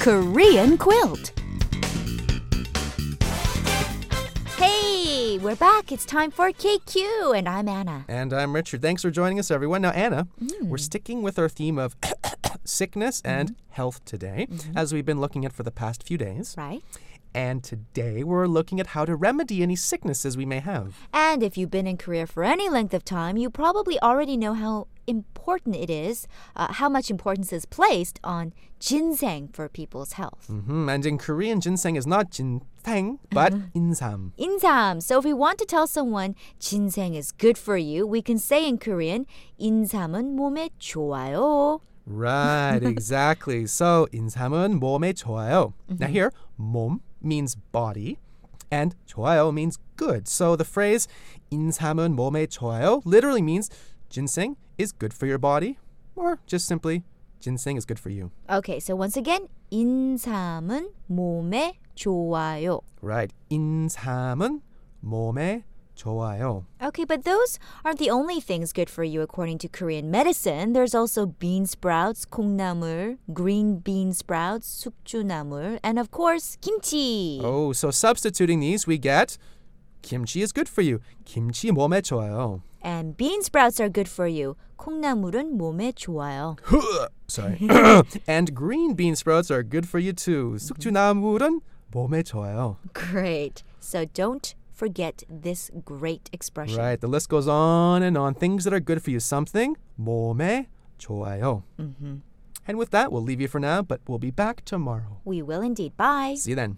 Korean quilt. Hey, we're back. It's time for KQ, and I'm Anna. And I'm Richard. Thanks for joining us, everyone. Now, Anna, mm. we're sticking with our theme of sickness mm-hmm. and health today, mm-hmm. as we've been looking at for the past few days. Right? And today we're looking at how to remedy any sicknesses we may have. And if you've been in Korea for any length of time, you probably already know how important it is, uh, how much importance is placed on ginseng for people's health. hmm And in Korean, ginseng is not ginseng, but insam. Insam. So if we want to tell someone ginseng is good for you, we can say in Korean, 인삼은 몸에 좋아요. Right, exactly. So, 인삼은 몸에 좋아요. Now here, 몸 means body and 좋아요 means good. So the phrase 인삼은 몸에 좋아요 literally means ginseng is good for your body or just simply ginseng is good for you. Okay, so once again, 인삼은 몸에 좋아요. Right. 인삼은 몸에 좋아요. Okay, but those aren't the only things good for you according to Korean medicine. There's also bean sprouts, 콩나물, green bean sprouts, 숙주나물, and of course, kimchi. Oh, so substituting these we get kimchi is good for you. 김치 몸에 좋아요. And bean sprouts are good for you. 콩나물은 몸에 좋아요. Sorry. and green bean sprouts are good for you too. 숙주나물은 몸에 좋아요. Great. So don't forget this great expression. Right. The list goes on and on. Things that are good for you. Something 몸에 좋아요. And with that, we'll leave you for now, but we'll be back tomorrow. We will indeed. Bye. See you then.